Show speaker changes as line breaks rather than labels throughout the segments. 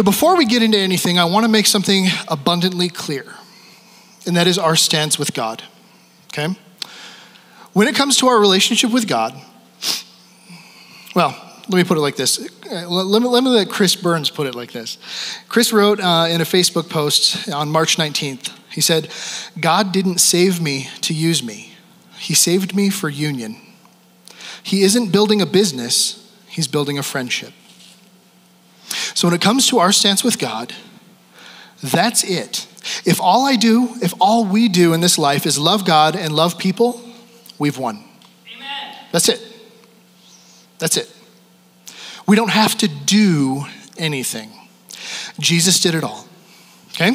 So, before we get into anything, I want to make something abundantly clear, and that is our stance with God. Okay? When it comes to our relationship with God, well, let me put it like this. Let me, let me let Chris Burns put it like this. Chris wrote uh, in a Facebook post on March 19th, he said, God didn't save me to use me, He saved me for union. He isn't building a business, He's building a friendship. So when it comes to our stance with God, that's it. If all I do, if all we do in this life is love God and love people, we've won. Amen. That's it. That's it. We don't have to do anything. Jesus did it all. Okay?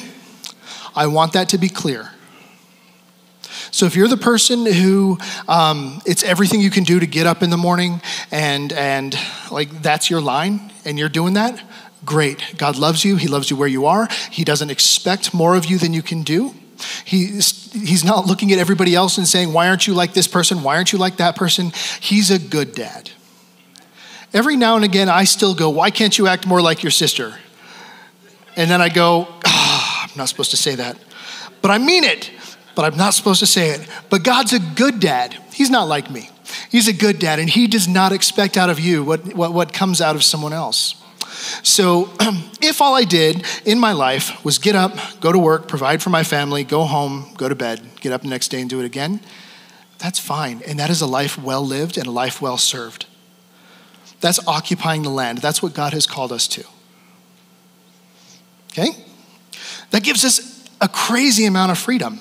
I want that to be clear. So if you're the person who um, it's everything you can do to get up in the morning and and like that's your line and you're doing that, great. God loves you. He loves you where you are. He doesn't expect more of you than you can do. He's, he's not looking at everybody else and saying, Why aren't you like this person? Why aren't you like that person? He's a good dad. Every now and again, I still go, Why can't you act more like your sister? And then I go, oh, I'm not supposed to say that. But I mean it, but I'm not supposed to say it. But God's a good dad. He's not like me. He's a good dad, and He does not expect out of you what, what, what comes out of someone else. So, if all I did in my life was get up, go to work, provide for my family, go home, go to bed, get up the next day and do it again, that's fine. And that is a life well lived and a life well served. That's occupying the land. That's what God has called us to. Okay? That gives us a crazy amount of freedom.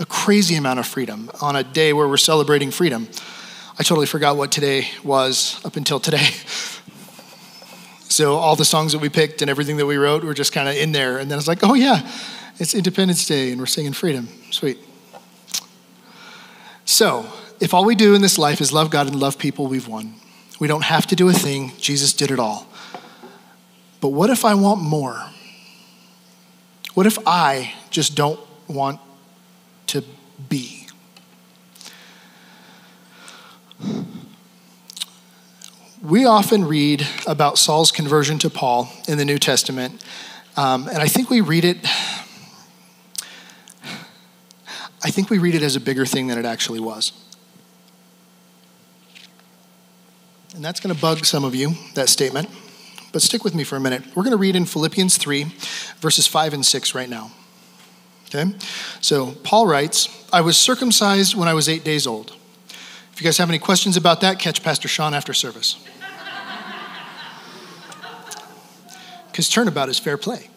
A crazy amount of freedom on a day where we're celebrating freedom. I totally forgot what today was up until today. So all the songs that we picked and everything that we wrote were just kind of in there. And then it's like, oh yeah, it's Independence Day and we're singing freedom. Sweet. So if all we do in this life is love God and love people, we've won. We don't have to do a thing. Jesus did it all. But what if I want more? What if I just don't want to be? we often read about Saul's conversion to Paul in the New Testament, um, and I think we read it. I think we read it as a bigger thing than it actually was. And that's going to bug some of you, that statement. But stick with me for a minute. We're going to read in Philippians 3, verses 5 and 6 right now. Okay? So Paul writes, I was circumcised when I was eight days old. If you guys have any questions about that, catch Pastor Sean after service. Because turnabout is fair play.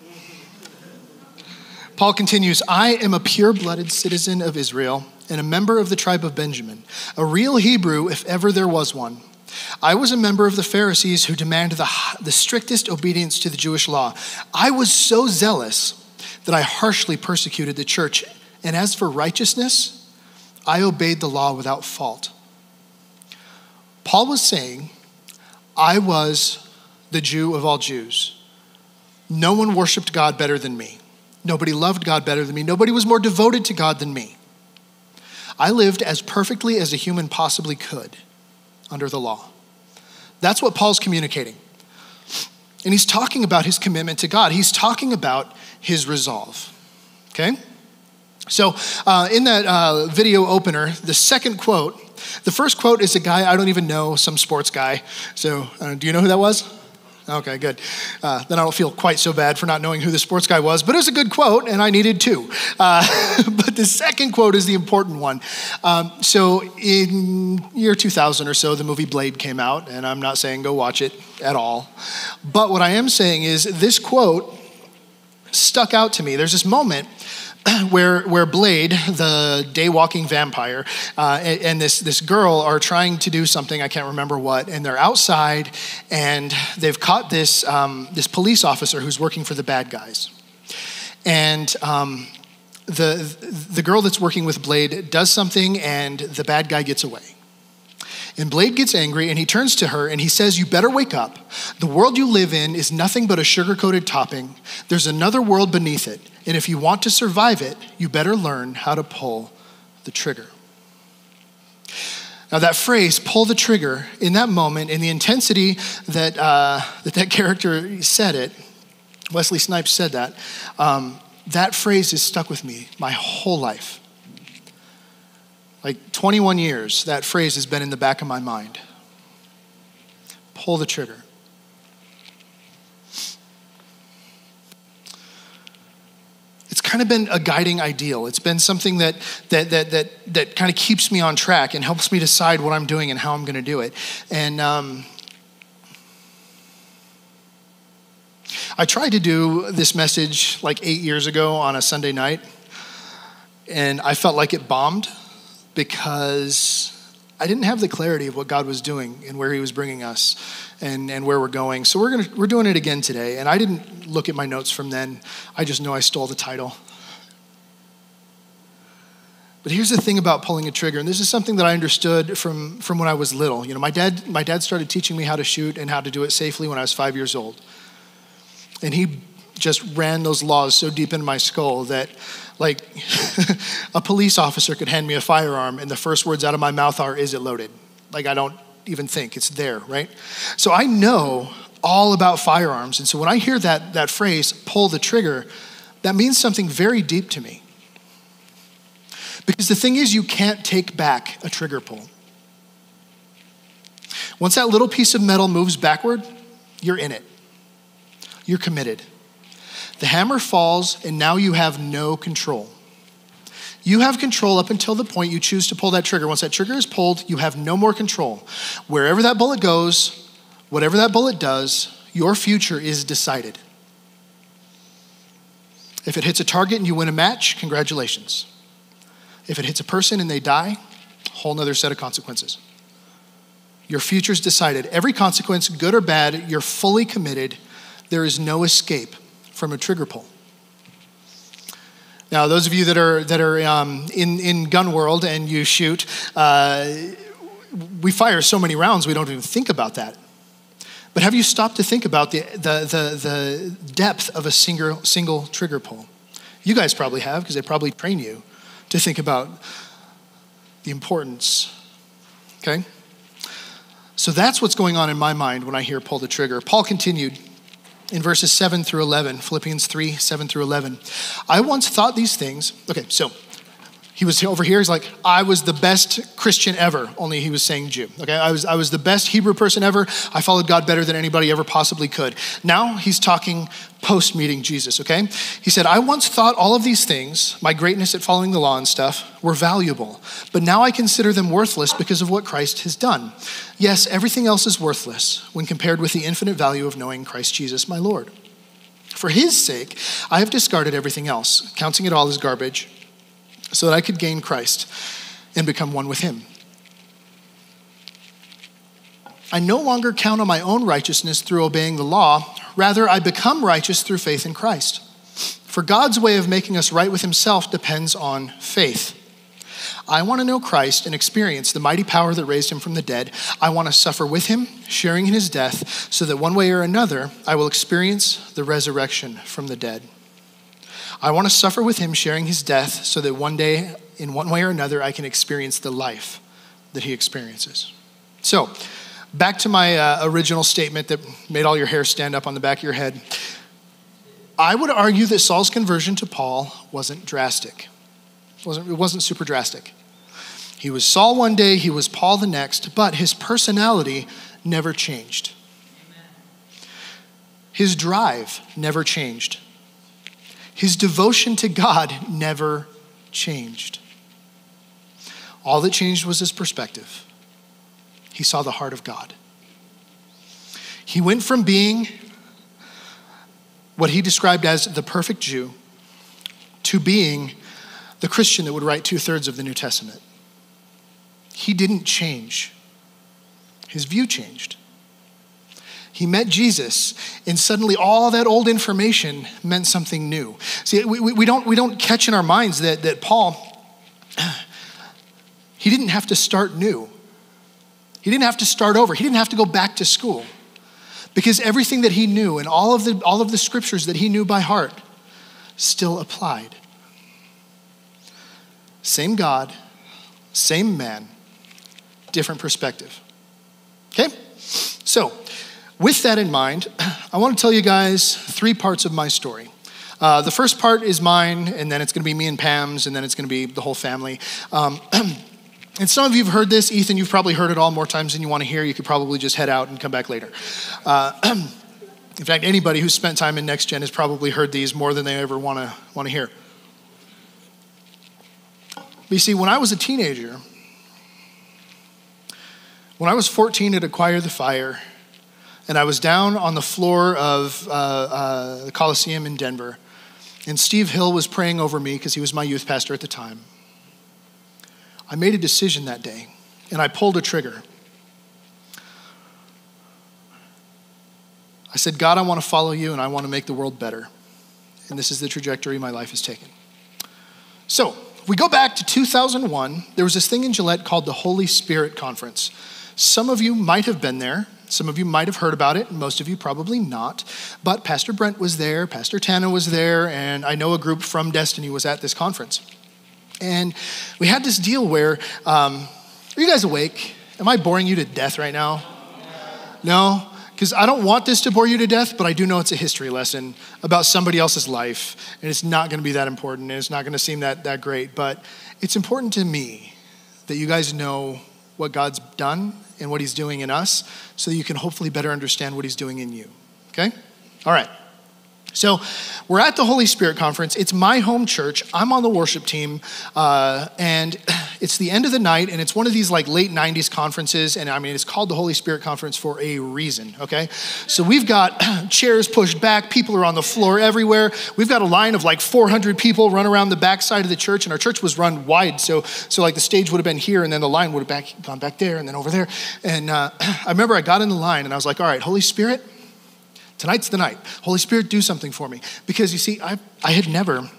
Paul continues I am a pure blooded citizen of Israel and a member of the tribe of Benjamin, a real Hebrew if ever there was one. I was a member of the Pharisees who demanded the, the strictest obedience to the Jewish law. I was so zealous that I harshly persecuted the church. And as for righteousness, I obeyed the law without fault. Paul was saying, I was the Jew of all Jews. No one worshiped God better than me. Nobody loved God better than me. Nobody was more devoted to God than me. I lived as perfectly as a human possibly could under the law. That's what Paul's communicating. And he's talking about his commitment to God, he's talking about his resolve. Okay? So, uh, in that uh, video opener, the second quote, the first quote is a guy I don't even know, some sports guy. So, uh, do you know who that was? Okay, good. Uh, then I don't feel quite so bad for not knowing who the sports guy was, but it was a good quote, and I needed two. Uh, but the second quote is the important one. Um, so, in year 2000 or so, the movie Blade came out, and I'm not saying go watch it at all. But what I am saying is this quote stuck out to me. There's this moment where, where Blade, the day walking vampire, uh, and, and, this, this girl are trying to do something, I can't remember what, and they're outside and they've caught this, um, this police officer who's working for the bad guys. And um, the, the girl that's working with Blade does something and the bad guy gets away. And Blade gets angry and he turns to her and he says, You better wake up. The world you live in is nothing but a sugar coated topping. There's another world beneath it. And if you want to survive it, you better learn how to pull the trigger. Now, that phrase, pull the trigger, in that moment, in the intensity that uh, that, that character said it, Wesley Snipes said that, um, that phrase has stuck with me my whole life. Like 21 years, that phrase has been in the back of my mind. Pull the trigger. It's kind of been a guiding ideal. It's been something that, that, that, that, that kind of keeps me on track and helps me decide what I'm doing and how I'm going to do it. And um, I tried to do this message like eight years ago on a Sunday night, and I felt like it bombed because I didn't have the clarity of what God was doing and where He was bringing us and, and where we're going. So we're, gonna, we're doing it again today. And I didn't look at my notes from then, I just know I stole the title. But here's the thing about pulling a trigger, and this is something that I understood from, from when I was little. You know, my dad, my dad started teaching me how to shoot and how to do it safely when I was five years old. And he just ran those laws so deep into my skull that, like, a police officer could hand me a firearm, and the first words out of my mouth are, Is it loaded? Like, I don't even think it's there, right? So I know all about firearms. And so when I hear that, that phrase, pull the trigger, that means something very deep to me. Because the thing is, you can't take back a trigger pull. Once that little piece of metal moves backward, you're in it you're committed. The hammer falls, and now you have no control. You have control up until the point you choose to pull that trigger. Once that trigger is pulled, you have no more control. Wherever that bullet goes, whatever that bullet does, your future is decided. If it hits a target and you win a match, congratulations. If it hits a person and they die, whole nother set of consequences. Your future's decided. Every consequence, good or bad, you're fully committed there is no escape from a trigger pull. Now, those of you that are, that are um, in, in gun world and you shoot, uh, we fire so many rounds we don't even think about that. But have you stopped to think about the, the, the, the depth of a single, single trigger pull? You guys probably have because they probably train you to think about the importance. Okay? So that's what's going on in my mind when I hear pull the trigger. Paul continued in verses 7 through 11, Philippians 3 7 through 11. I once thought these things. Okay, so he was over here. He's like, I was the best Christian ever, only he was saying Jew. Okay, I was, I was the best Hebrew person ever. I followed God better than anybody ever possibly could. Now he's talking post meeting Jesus, okay? He said, I once thought all of these things, my greatness at following the law and stuff, were valuable, but now I consider them worthless because of what Christ has done. Yes, everything else is worthless when compared with the infinite value of knowing Christ Jesus, my Lord. For his sake, I have discarded everything else, counting it all as garbage so that I could gain Christ and become one with Him. I no longer count on my own righteousness through obeying the law. Rather, I become righteous through faith in Christ. For God's way of making us right with Himself depends on faith. I want to know Christ and experience the mighty power that raised him from the dead. I want to suffer with him, sharing in his death, so that one way or another I will experience the resurrection from the dead. I want to suffer with him, sharing his death, so that one day, in one way or another, I can experience the life that he experiences. So, back to my uh, original statement that made all your hair stand up on the back of your head. I would argue that Saul's conversion to Paul wasn't drastic. It wasn't, it wasn't super drastic. He was Saul one day, he was Paul the next, but his personality never changed. His drive never changed. His devotion to God never changed. All that changed was his perspective. He saw the heart of God. He went from being what he described as the perfect Jew to being the Christian that would write two thirds of the New Testament. He didn't change, his view changed. He met Jesus, and suddenly all that old information meant something new. See, we, we, don't, we don't catch in our minds that, that Paul, he didn't have to start new. He didn't have to start over. He didn't have to go back to school. Because everything that he knew and all of the, all of the scriptures that he knew by heart still applied. Same God, same man, different perspective. Okay? So, with that in mind, I want to tell you guys three parts of my story. Uh, the first part is mine, and then it's going to be me and Pam's, and then it's going to be the whole family. Um, and some of you have heard this. Ethan, you've probably heard it all more times than you want to hear. You could probably just head out and come back later. Uh, in fact, anybody who's spent time in Next Gen has probably heard these more than they ever want to want to hear. But you see, when I was a teenager, when I was 14 at Acquire the Fire, and I was down on the floor of uh, uh, the Coliseum in Denver, and Steve Hill was praying over me because he was my youth pastor at the time. I made a decision that day, and I pulled a trigger. I said, God, I want to follow you, and I want to make the world better. And this is the trajectory my life has taken. So, we go back to 2001, there was this thing in Gillette called the Holy Spirit Conference. Some of you might have been there. Some of you might have heard about it, most of you probably not. But Pastor Brent was there, Pastor Tana was there, and I know a group from Destiny was at this conference. And we had this deal where, um, are you guys awake? Am I boring you to death right now? No? Because I don't want this to bore you to death, but I do know it's a history lesson about somebody else's life. And it's not going to be that important, and it's not going to seem that, that great. But it's important to me that you guys know what God's done and what He's doing in us so that you can hopefully better understand what He's doing in you. Okay? All right. So, we're at the Holy Spirit Conference. It's my home church. I'm on the worship team, uh, and it's the end of the night, and it's one of these like late 90s conferences. And I mean, it's called the Holy Spirit Conference for a reason, okay? So, we've got chairs pushed back, people are on the floor everywhere. We've got a line of like 400 people run around the back side of the church, and our church was run wide. So, so like the stage would have been here, and then the line would have back, gone back there, and then over there. And uh, I remember I got in the line, and I was like, all right, Holy Spirit, Tonight's the night. Holy Spirit, do something for me. Because you see, I, I had never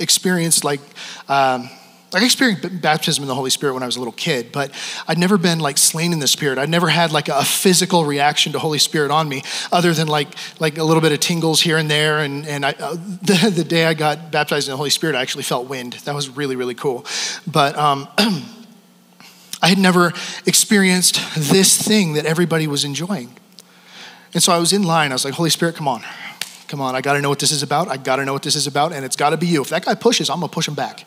experienced like, um, like I experienced baptism in the Holy Spirit when I was a little kid, but I'd never been like slain in the Spirit. I'd never had like a physical reaction to Holy Spirit on me, other than like like a little bit of tingles here and there. And and I, uh, the, the day I got baptized in the Holy Spirit, I actually felt wind. That was really really cool. But um, I had never experienced this thing that everybody was enjoying. And so I was in line. I was like, Holy Spirit, come on. Come on. I got to know what this is about. I got to know what this is about. And it's got to be you. If that guy pushes, I'm going to push him back.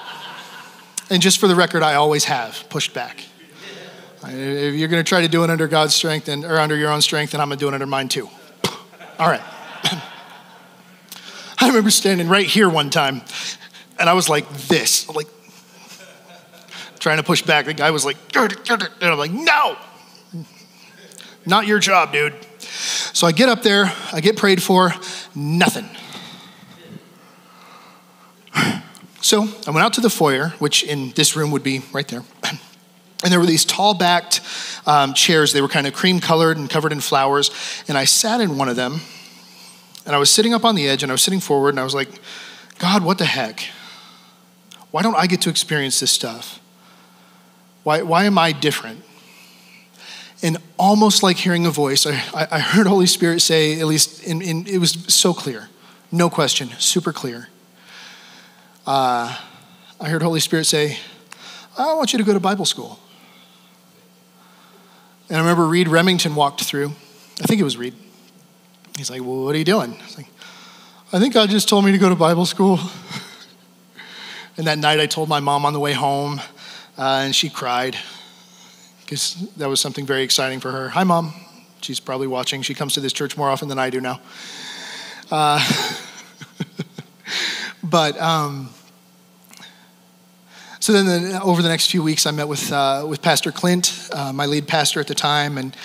and just for the record, I always have pushed back. If you're going to try to do it under God's strength and, or under your own strength, then I'm going to do it under mine too. All right. I remember standing right here one time, and I was like this, like trying to push back. The guy was like, and I'm like, no. Not your job, dude. So I get up there, I get prayed for, nothing. So I went out to the foyer, which in this room would be right there. And there were these tall backed um, chairs. They were kind of cream colored and covered in flowers. And I sat in one of them. And I was sitting up on the edge and I was sitting forward and I was like, God, what the heck? Why don't I get to experience this stuff? Why, why am I different? And almost like hearing a voice, I, I heard Holy Spirit say, at least in, in, it was so clear, no question, super clear. Uh, I heard Holy Spirit say, I want you to go to Bible school. And I remember Reed Remington walked through. I think it was Reed. He's like, Well, what are you doing? I like, I think God just told me to go to Bible school. and that night I told my mom on the way home, uh, and she cried because that was something very exciting for her. Hi, mom. She's probably watching. She comes to this church more often than I do now. Uh, but um, so then, the, over the next few weeks, I met with uh, with Pastor Clint, uh, my lead pastor at the time, and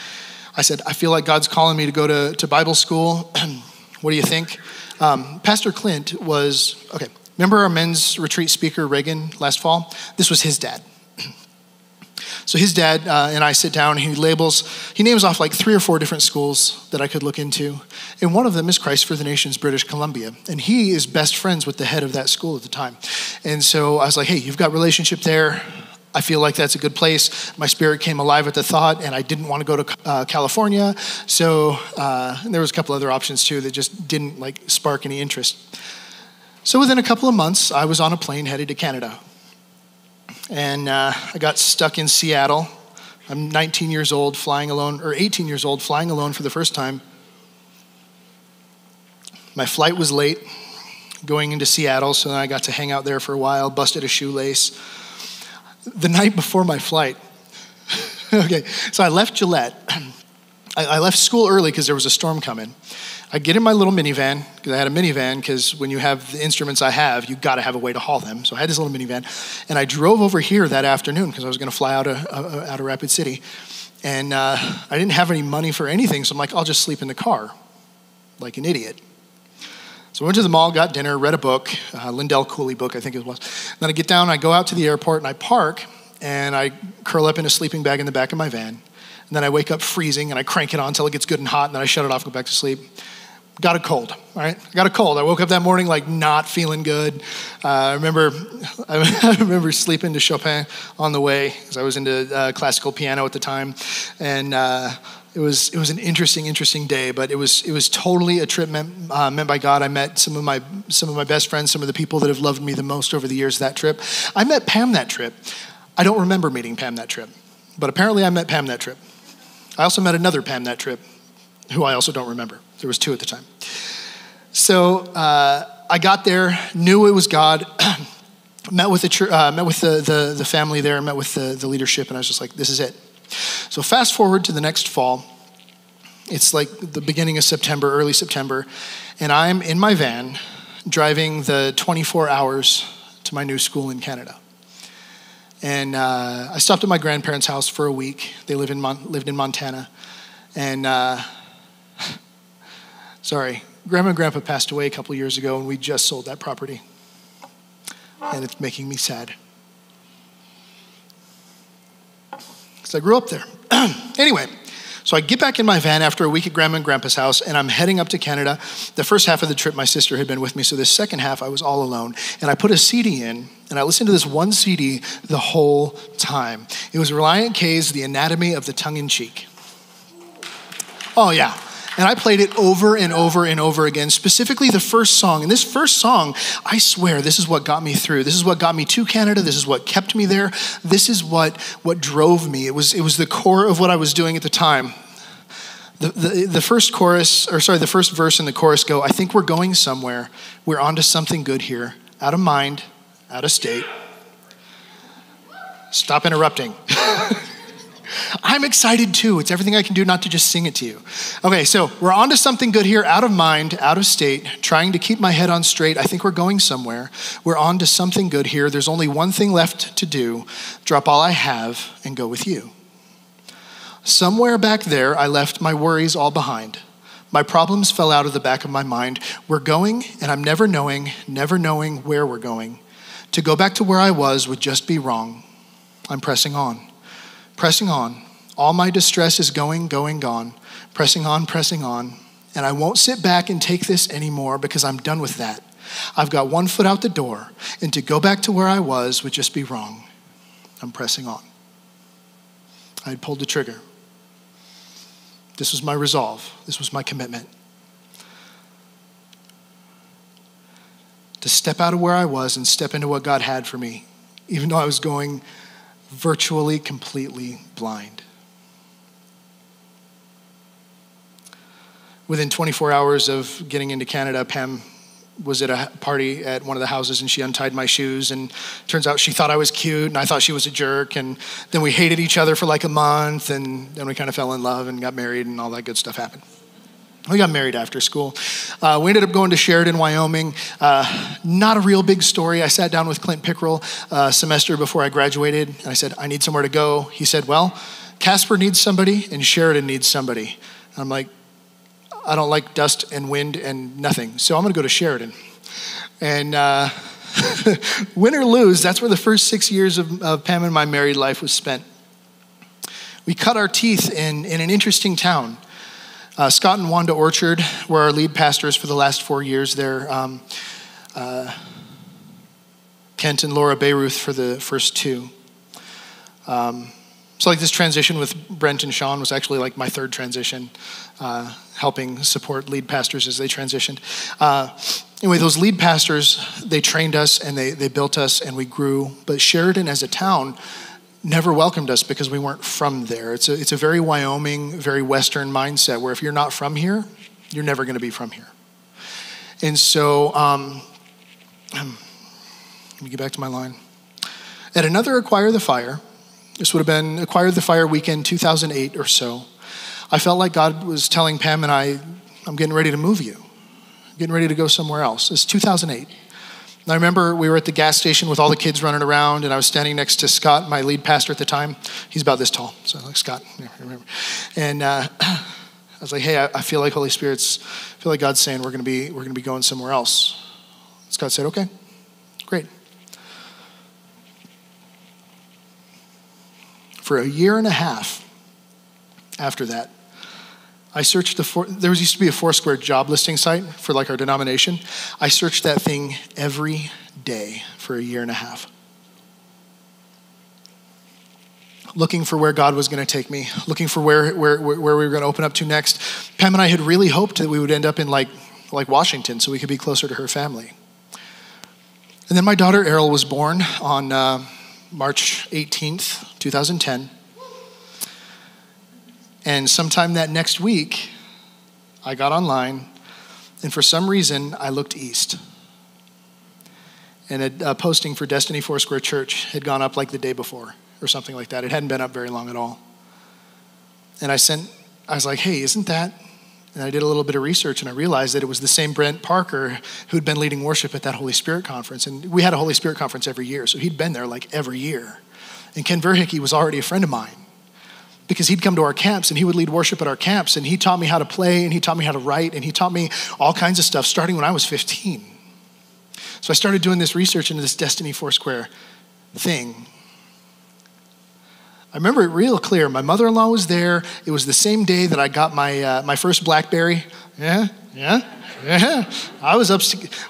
I said, I feel like God's calling me to go to, to Bible school. what do you think? Um, pastor Clint was okay. Remember our men's retreat speaker Reagan last fall? This was his dad. So his dad uh, and I sit down. and He labels, he names off like three or four different schools that I could look into, and one of them is Christ for the Nations, British Columbia, and he is best friends with the head of that school at the time. And so I was like, hey, you've got relationship there. I feel like that's a good place. My spirit came alive at the thought, and I didn't want to go to uh, California. So uh, there was a couple other options too that just didn't like spark any interest. So within a couple of months, I was on a plane headed to Canada. And uh, I got stuck in Seattle. I'm 19 years old, flying alone, or 18 years old, flying alone for the first time. My flight was late going into Seattle, so then I got to hang out there for a while, busted a shoelace. The night before my flight, okay, so I left Gillette. I, left school early because there was a storm coming. I get in my little minivan because I had a minivan because when you have the instruments I have, you got to have a way to haul them. So I had this little minivan, and I drove over here that afternoon because I was going to fly out of, uh, out of Rapid City, and uh, I didn't have any money for anything, so I'm like, I'll just sleep in the car, like an idiot. So I went to the mall, got dinner, read a book, uh, Lindell Cooley book, I think it was. Then I get down, I go out to the airport, and I park, and I curl up in a sleeping bag in the back of my van. And then I wake up freezing, and I crank it on until it gets good and hot, and then I shut it off, go back to sleep. Got a cold, all right? I got a cold. I woke up that morning like not feeling good. Uh, I remember, I remember sleeping to Chopin on the way because I was into uh, classical piano at the time, and uh, it was it was an interesting interesting day but it was it was totally a trip meant, uh, meant by god i met some of my some of my best friends some of the people that have loved me the most over the years that trip i met pam that trip i don't remember meeting pam that trip but apparently i met pam that trip i also met another pam that trip who i also don't remember there was two at the time so uh, i got there knew it was god met with the uh, met with the, the, the family there met with the, the leadership and i was just like this is it so, fast forward to the next fall. It's like the beginning of September, early September, and I'm in my van driving the 24 hours to my new school in Canada. And uh, I stopped at my grandparents' house for a week. They live in Mon- lived in Montana. And uh, sorry, grandma and grandpa passed away a couple years ago, and we just sold that property. And it's making me sad. because I grew up there. anyway, so I get back in my van after a week at grandma and grandpa's house, and I'm heading up to Canada. The first half of the trip, my sister had been with me, so the second half, I was all alone. And I put a CD in, and I listened to this one CD the whole time. It was Relient K's The Anatomy of the Tongue in Cheek. Oh, yeah. And I played it over and over and over again, specifically the first song. And this first song, I swear, this is what got me through. This is what got me to Canada. This is what kept me there. This is what, what drove me. It was, it was the core of what I was doing at the time. The, the, the first chorus, or sorry, the first verse and the chorus go, I think we're going somewhere. We're onto something good here. Out of mind, out of state. Stop interrupting. I'm excited too. It's everything I can do not to just sing it to you. Okay, so we're on to something good here, out of mind, out of state, trying to keep my head on straight. I think we're going somewhere. We're on to something good here. There's only one thing left to do drop all I have and go with you. Somewhere back there, I left my worries all behind. My problems fell out of the back of my mind. We're going, and I'm never knowing, never knowing where we're going. To go back to where I was would just be wrong. I'm pressing on pressing on. All my distress is going, going, gone. Pressing on, pressing on. And I won't sit back and take this anymore because I'm done with that. I've got one foot out the door, and to go back to where I was would just be wrong. I'm pressing on. I had pulled the trigger. This was my resolve, this was my commitment. To step out of where I was and step into what God had for me, even though I was going virtually completely blind. Within 24 hours of getting into Canada, Pam was at a party at one of the houses and she untied my shoes and turns out she thought I was cute and I thought she was a jerk and then we hated each other for like a month and then we kind of fell in love and got married and all that good stuff happened. We got married after school. Uh, we ended up going to Sheridan, Wyoming. Uh, not a real big story. I sat down with Clint Pickrell a uh, semester before I graduated, and I said, I need somewhere to go. He said, Well, Casper needs somebody, and Sheridan needs somebody. And I'm like, I don't like dust and wind and nothing, so I'm going to go to Sheridan. And uh, win or lose, that's where the first six years of, of Pam and my married life was spent. We cut our teeth in, in an interesting town. Uh, Scott and Wanda Orchard were our lead pastors for the last four years there. Um, uh, Kent and Laura Bayruth for the first two. Um, So, like this transition with Brent and Sean was actually like my third transition, uh, helping support lead pastors as they transitioned. Uh, anyway, those lead pastors, they trained us and they, they built us and we grew. But Sheridan as a town never welcomed us because we weren't from there. It's a, it's a very Wyoming, very Western mindset where if you're not from here, you're never going to be from here. And so, um, let me get back to my line. At another Acquire the Fire, this would have been Acquire the Fire weekend 2008 or so, I felt like God was telling Pam and I, I'm getting ready to move you, I'm getting ready to go somewhere else. It's 2008. I remember we were at the gas station with all the kids running around, and I was standing next to Scott, my lead pastor at the time. He's about this tall, so like Scott, yeah, I remember. And uh, I was like, "Hey, I, I feel like Holy Spirit's, I feel like God's saying we're to be, we're to be going somewhere else." Scott said, "Okay, great." For a year and a half after that, I searched the, four, there was used to be a Foursquare job listing site for like our denomination. I searched that thing every day for a year and a half. Looking for where God was going to take me, looking for where, where, where we were going to open up to next. Pam and I had really hoped that we would end up in like, like Washington so we could be closer to her family. And then my daughter Errol was born on uh, March 18th, 2010. And sometime that next week, I got online, and for some reason, I looked east. And a, a posting for Destiny Foursquare Church had gone up like the day before, or something like that. It hadn't been up very long at all. And I sent, I was like, hey, isn't that? And I did a little bit of research and I realized that it was the same Brent Parker who'd been leading worship at that Holy Spirit conference. And we had a Holy Spirit conference every year, so he'd been there like every year. And Ken Verhickey was already a friend of mine because he'd come to our camps and he would lead worship at our camps and he taught me how to play and he taught me how to write and he taught me all kinds of stuff starting when I was 15. So I started doing this research into this Destiny Foursquare thing. I remember it real clear. My mother in law was there. It was the same day that I got my, uh, my first Blackberry. Yeah, yeah, yeah. I was up.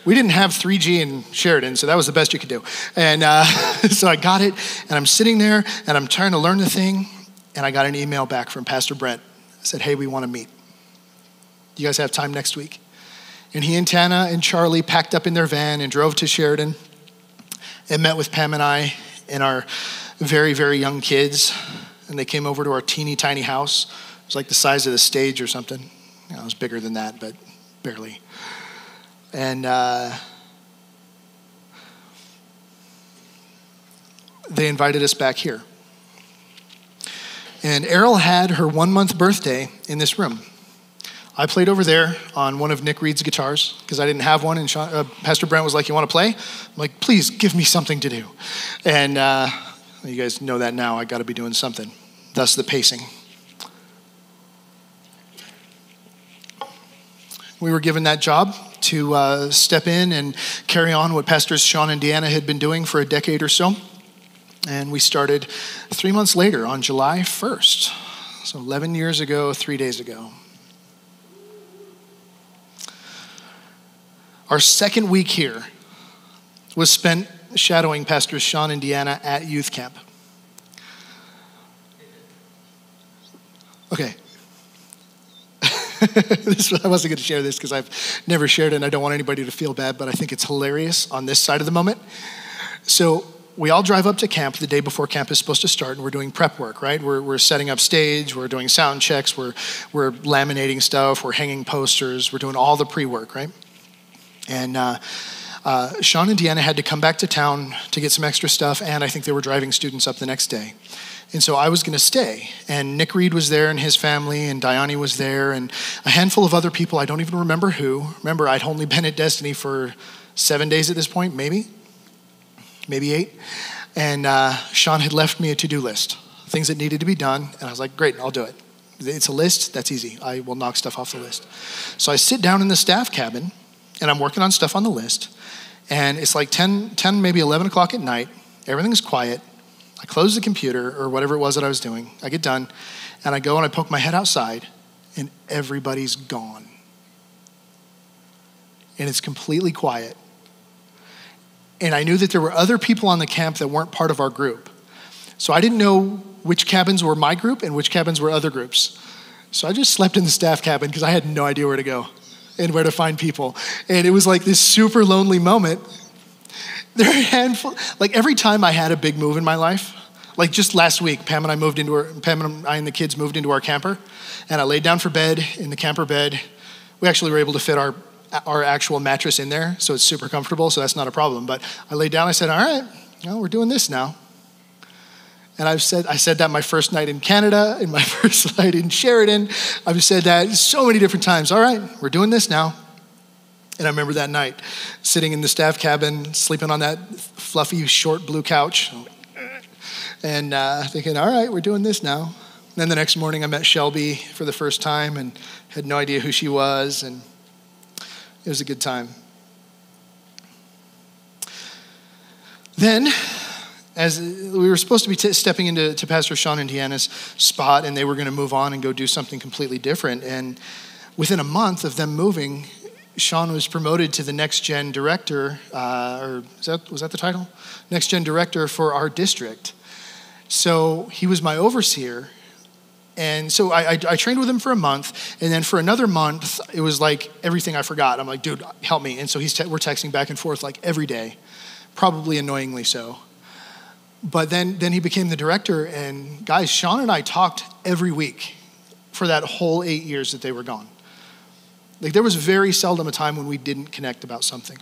We didn't have 3G in Sheridan, so that was the best you could do. And uh, so I got it, and I'm sitting there, and I'm trying to learn the thing, and I got an email back from Pastor Brent. I said, Hey, we want to meet. You guys have time next week? And he and Tana and Charlie packed up in their van and drove to Sheridan and met with Pam and I and our very, very young kids, and they came over to our teeny tiny house. It was like the size of the stage or something. You know, it was bigger than that, but barely. And uh, they invited us back here. And Errol had her one month birthday in this room. I played over there on one of Nick Reed's guitars because I didn't have one, and Sean, uh, Pastor Brent was like, "You want to play?" I'm like, "Please give me something to do." And uh, you guys know that now. I got to be doing something. Thus the pacing. We were given that job to uh, step in and carry on what Pastors Sean and Deanna had been doing for a decade or so. And we started three months later on July 1st. So 11 years ago, three days ago. Our second week here was spent shadowing Pastors Sean and Deanna at youth camp. Okay. this, I wasn't going to share this because I've never shared it and I don't want anybody to feel bad, but I think it's hilarious on this side of the moment. So, we all drive up to camp the day before camp is supposed to start and we're doing prep work right we're, we're setting up stage we're doing sound checks we're, we're laminating stuff we're hanging posters we're doing all the pre-work right and uh, uh, Sean and Deanna had to come back to town to get some extra stuff, and I think they were driving students up the next day. And so I was going to stay. And Nick Reed was there and his family, and Diane was there, and a handful of other people. I don't even remember who. Remember, I'd only been at Destiny for seven days at this point, maybe, maybe eight. And uh, Sean had left me a to do list, things that needed to be done. And I was like, great, I'll do it. It's a list, that's easy. I will knock stuff off the list. So I sit down in the staff cabin, and I'm working on stuff on the list. And it's like 10, 10 maybe 11 o'clock at night. Everything's quiet. I close the computer or whatever it was that I was doing. I get done and I go and I poke my head outside and everybody's gone. And it's completely quiet. And I knew that there were other people on the camp that weren't part of our group. So I didn't know which cabins were my group and which cabins were other groups. So I just slept in the staff cabin because I had no idea where to go and where to find people. And it was like this super lonely moment. There are a handful, like every time I had a big move in my life, like just last week, Pam and I moved into our, Pam and I and the kids moved into our camper, and I laid down for bed in the camper bed. We actually were able to fit our our actual mattress in there, so it's super comfortable, so that's not a problem. But I laid down, I said, All right, well, we're doing this now. And I've said, I said that my first night in Canada, in my first night in Sheridan. I've said that so many different times. All right, we're doing this now. And I remember that night sitting in the staff cabin, sleeping on that fluffy, short blue couch, and uh, thinking, all right, we're doing this now. And then the next morning, I met Shelby for the first time and had no idea who she was, and it was a good time. Then, as we were supposed to be t- stepping into to Pastor Sean and Deanna's spot, and they were going to move on and go do something completely different. And within a month of them moving, Sean was promoted to the next gen director, uh, or that, was that the title? Next gen director for our district. So he was my overseer. And so I, I, I, trained with him for a month. And then for another month, it was like everything I forgot. I'm like, dude, help me. And so he's te- we're texting back and forth like every day, probably annoyingly so. But then, then he became the director. And guys, Sean and I talked every week for that whole eight years that they were gone. Like there was very seldom a time when we didn't connect about something.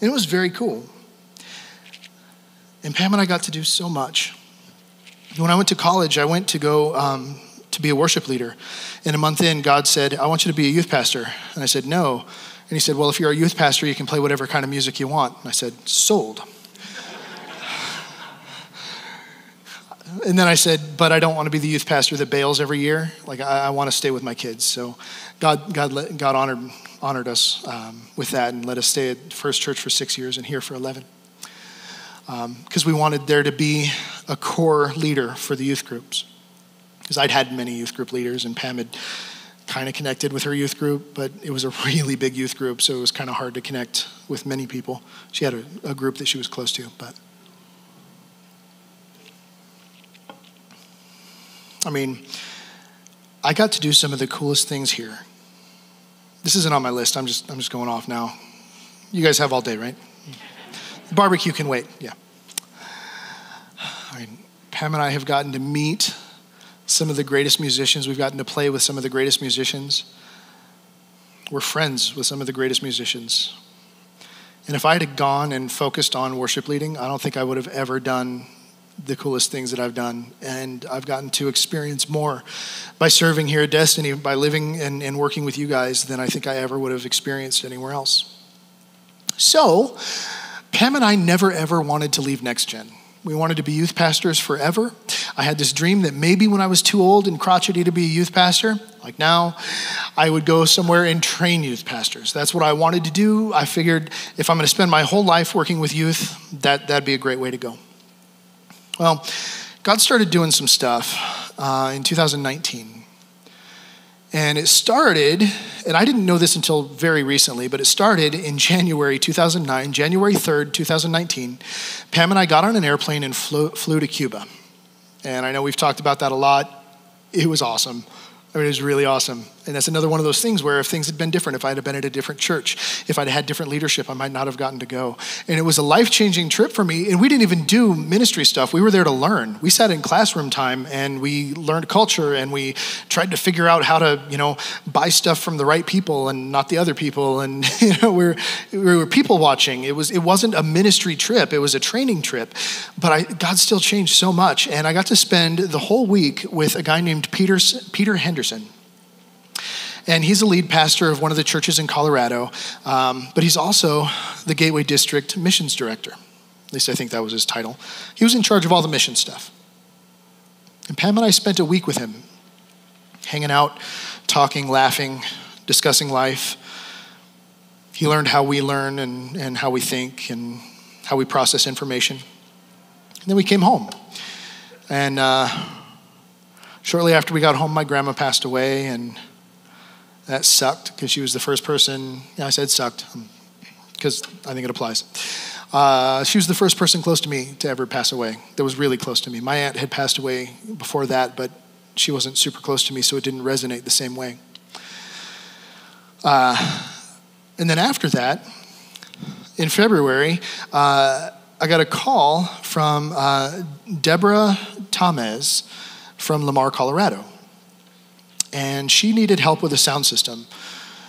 And it was very cool. And Pam and I got to do so much. When I went to college, I went to go um, to be a worship leader. And a month in, God said, I want you to be a youth pastor. And I said, No. And He said, Well, if you're a youth pastor, you can play whatever kind of music you want. And I said, Sold. and then I said, But I don't want to be the youth pastor that bails every year. Like, I, I want to stay with my kids. So God, God, God honored, honored us um, with that and let us stay at First Church for six years and here for 11 because um, we wanted there to be a core leader for the youth groups. Because I'd had many youth group leaders, and Pam had kind of connected with her youth group, but it was a really big youth group, so it was kind of hard to connect with many people. She had a, a group that she was close to, but. I mean, I got to do some of the coolest things here. This isn't on my list. I'm just I'm just going off now. You guys have all day, right? Barbecue can wait, yeah. I mean, Pam and I have gotten to meet some of the greatest musicians. We've gotten to play with some of the greatest musicians. We're friends with some of the greatest musicians. And if I had gone and focused on worship leading, I don't think I would have ever done the coolest things that I've done. And I've gotten to experience more by serving here at Destiny, by living and, and working with you guys, than I think I ever would have experienced anywhere else. So, Pam and I never ever wanted to leave Next Gen. We wanted to be youth pastors forever. I had this dream that maybe when I was too old and crotchety to be a youth pastor, like now, I would go somewhere and train youth pastors. That's what I wanted to do. I figured if I'm going to spend my whole life working with youth, that, that'd be a great way to go. Well, God started doing some stuff uh, in 2019. And it started, and I didn't know this until very recently, but it started in January 2009, January 3rd, 2019. Pam and I got on an airplane and flew, flew to Cuba. And I know we've talked about that a lot. It was awesome. I mean, it was really awesome. And that's another one of those things where if things had been different, if I had been at a different church, if I'd had different leadership, I might not have gotten to go. And it was a life changing trip for me. And we didn't even do ministry stuff. We were there to learn. We sat in classroom time and we learned culture and we tried to figure out how to, you know, buy stuff from the right people and not the other people. And, you know, we were, we were people watching. It, was, it wasn't a ministry trip, it was a training trip. But I, God still changed so much. And I got to spend the whole week with a guy named Peter, Peter Henderson. And he's a lead pastor of one of the churches in Colorado, um, but he's also the Gateway District missions director. At least I think that was his title. He was in charge of all the mission stuff. And Pam and I spent a week with him, hanging out, talking, laughing, discussing life. He learned how we learn and, and how we think and how we process information. And then we came home. And uh, shortly after we got home, my grandma passed away, and that sucked because she was the first person. Yeah, I said sucked because um, I think it applies. Uh, she was the first person close to me to ever pass away, that was really close to me. My aunt had passed away before that, but she wasn't super close to me, so it didn't resonate the same way. Uh, and then after that, in February, uh, I got a call from uh, Deborah Tamez from Lamar, Colorado. And she needed help with a sound system.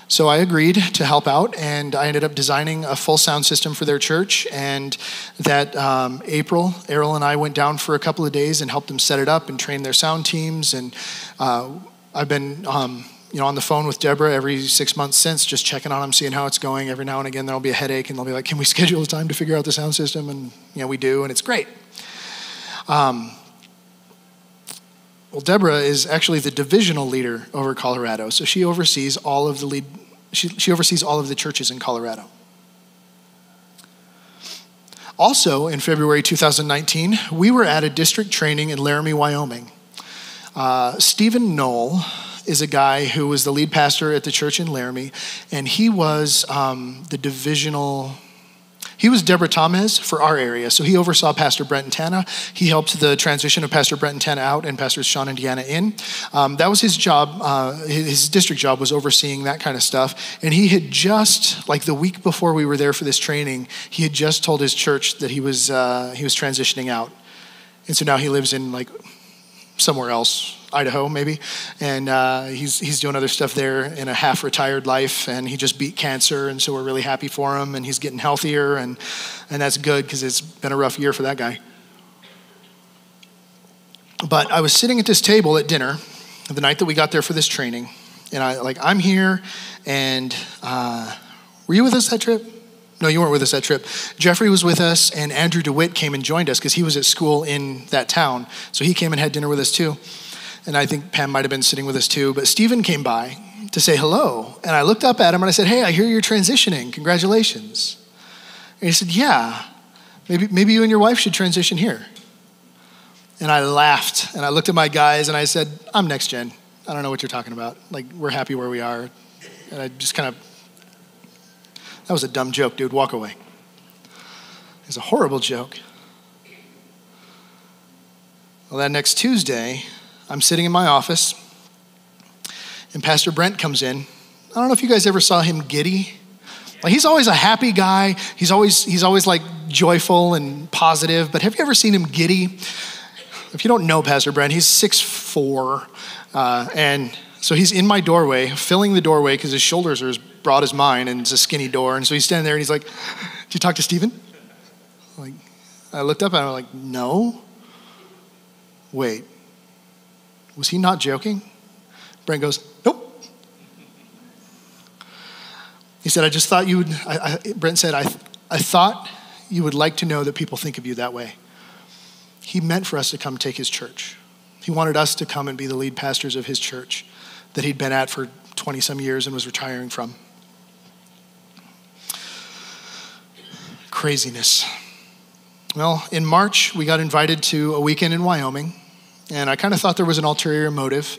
So I agreed to help out, and I ended up designing a full sound system for their church. And that um, April, Errol and I went down for a couple of days and helped them set it up and train their sound teams. And uh, I've been um, you know, on the phone with Deborah every six months since, just checking on them, seeing how it's going. Every now and again, there'll be a headache, and they'll be like, "Can we schedule a time to figure out the sound system?" And you know, we do, and it's great. Um, well, Deborah is actually the divisional leader over Colorado, so she oversees all of the lead. She, she oversees all of the churches in Colorado. Also, in February 2019, we were at a district training in Laramie, Wyoming. Uh, Stephen Knoll is a guy who was the lead pastor at the church in Laramie, and he was um, the divisional. He was Deborah Thomas for our area, so he oversaw Pastor Brent and Tana. He helped the transition of Pastor Brent and Tana out and Pastors Sean and Deanna in. Um, that was his job. Uh, his district job was overseeing that kind of stuff. And he had just, like the week before we were there for this training, he had just told his church that he was uh, he was transitioning out, and so now he lives in like somewhere else Idaho, maybe, and uh, he's he's doing other stuff there in a half retired life, and he just beat cancer, and so we're really happy for him, and he's getting healthier, and and that's good because it's been a rough year for that guy. But I was sitting at this table at dinner the night that we got there for this training, and I like I'm here, and uh, were you with us that trip? No, you weren't with us that trip. Jeffrey was with us, and Andrew DeWitt came and joined us because he was at school in that town. So he came and had dinner with us too and I think Pam might have been sitting with us too. But Stephen came by to say hello, and I looked up at him and I said, "Hey, I hear you're transitioning. Congratulations." And he said, "Yeah, maybe maybe you and your wife should transition here." And I laughed and I looked at my guys and I said, "I'm next gen. I don't know what you're talking about. Like we're happy where we are." And I just kind of that was a dumb joke, dude. Walk away. It was a horrible joke. Well, that next Tuesday, I'm sitting in my office, and Pastor Brent comes in. I don't know if you guys ever saw him giddy. Like he's always a happy guy. He's always he's always like joyful and positive. But have you ever seen him giddy? If you don't know Pastor Brent, he's six four, uh, and so he's in my doorway, filling the doorway because his shoulders are as broad as mine, and it's a skinny door. And so he's standing there, and he's like, "Did you talk to Stephen?" Like, I looked up and I'm like, "No." Wait, was he not joking? Brent goes, Nope. He said, I just thought you would, I, I, Brent said, I, I thought you would like to know that people think of you that way. He meant for us to come take his church. He wanted us to come and be the lead pastors of his church that he'd been at for 20 some years and was retiring from. Craziness. Well, in March, we got invited to a weekend in Wyoming and I kind of thought there was an ulterior motive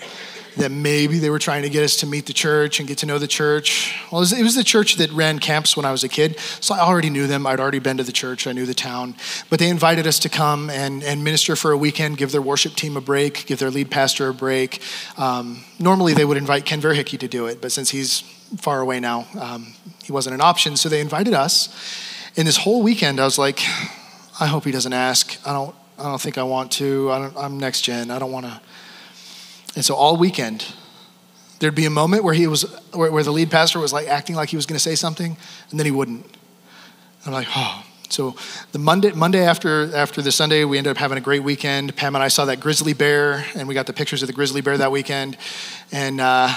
that maybe they were trying to get us to meet the church and get to know the church. Well, it was, it was, the church that ran camps when I was a kid, so I already knew them. I'd already been to the church, I knew the town. But they invited us to come and, and minister for a weekend, give their worship team a break, give their lead pastor a break. Um, normally, they would invite Ken Verhickey to do it, but since he's far away now, um, he wasn't an option, so they invited us. And this whole weekend, I was like, I hope he doesn't ask. I don't I don't think I want to. I am next gen. I don't want to. And so all weekend, there'd be a moment where he was, where, where the lead pastor was like acting like he was going to say something, and then he wouldn't. I'm like, oh. So the Monday, Monday after after the Sunday, we ended up having a great weekend. Pam and I saw that grizzly bear, and we got the pictures of the grizzly bear that weekend. And uh,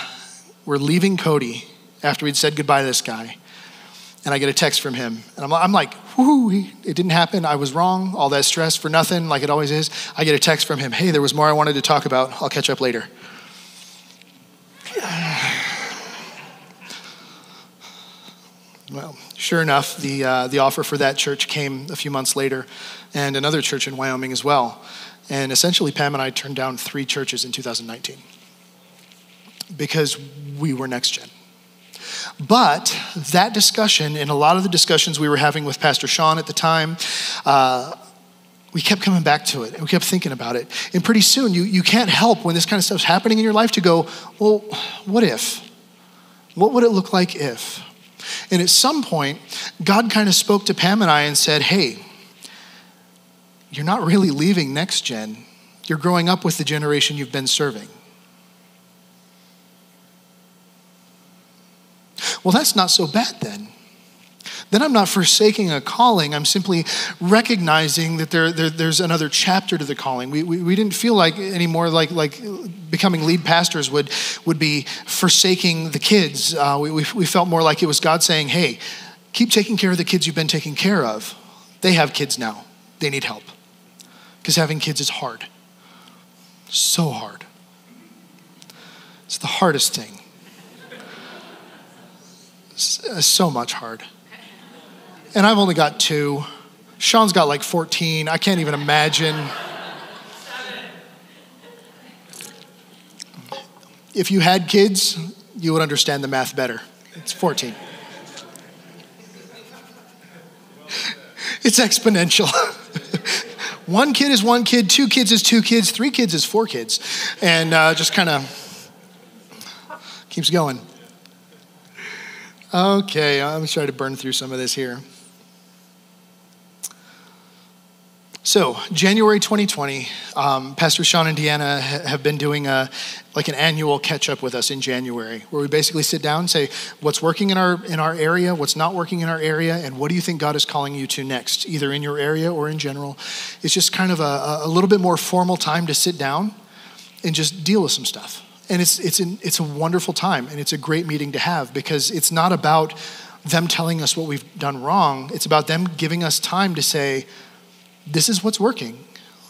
we're leaving Cody after we'd said goodbye to this guy and I get a text from him. And I'm, I'm like, whoo, it didn't happen. I was wrong. All that stress for nothing, like it always is. I get a text from him. Hey, there was more I wanted to talk about. I'll catch up later. Well, sure enough, the, uh, the offer for that church came a few months later, and another church in Wyoming as well. And essentially, Pam and I turned down three churches in 2019 because we were next gen. But that discussion, and a lot of the discussions we were having with Pastor Sean at the time, uh, we kept coming back to it and we kept thinking about it. And pretty soon, you, you can't help when this kind of stuff's happening in your life to go, well, what if? What would it look like if? And at some point, God kind of spoke to Pam and I and said, hey, you're not really leaving next gen. You're growing up with the generation you've been serving. Well, that's not so bad then. Then I'm not forsaking a calling. I'm simply recognizing that there, there there's another chapter to the calling. We, we, we, didn't feel like anymore like, like becoming lead pastors would, would be forsaking the kids. Uh, we, we, we felt more like it was God saying, hey, keep taking care of the kids you've been taking care of. They have kids now, they need help. Because having kids is hard. So hard. It's the hardest thing. So much hard. And I've only got two. Sean's got like 14. I can't even imagine. If you had kids, you would understand the math better. It's 14. It's exponential. one kid is one kid, two kids is two kids, three kids is four kids. And uh, just kind of keeps going. Okay, I'm trying to burn through some of this here. So, January 2020, um, Pastor Sean and Deanna have been doing a, like an annual catch up with us in January, where we basically sit down and say, what's working in our, in our area, what's not working in our area, and what do you think God is calling you to next, either in your area or in general. It's just kind of a, a little bit more formal time to sit down and just deal with some stuff. And it's, it's, an, it's a wonderful time and it's a great meeting to have because it's not about them telling us what we've done wrong. It's about them giving us time to say, this is what's working.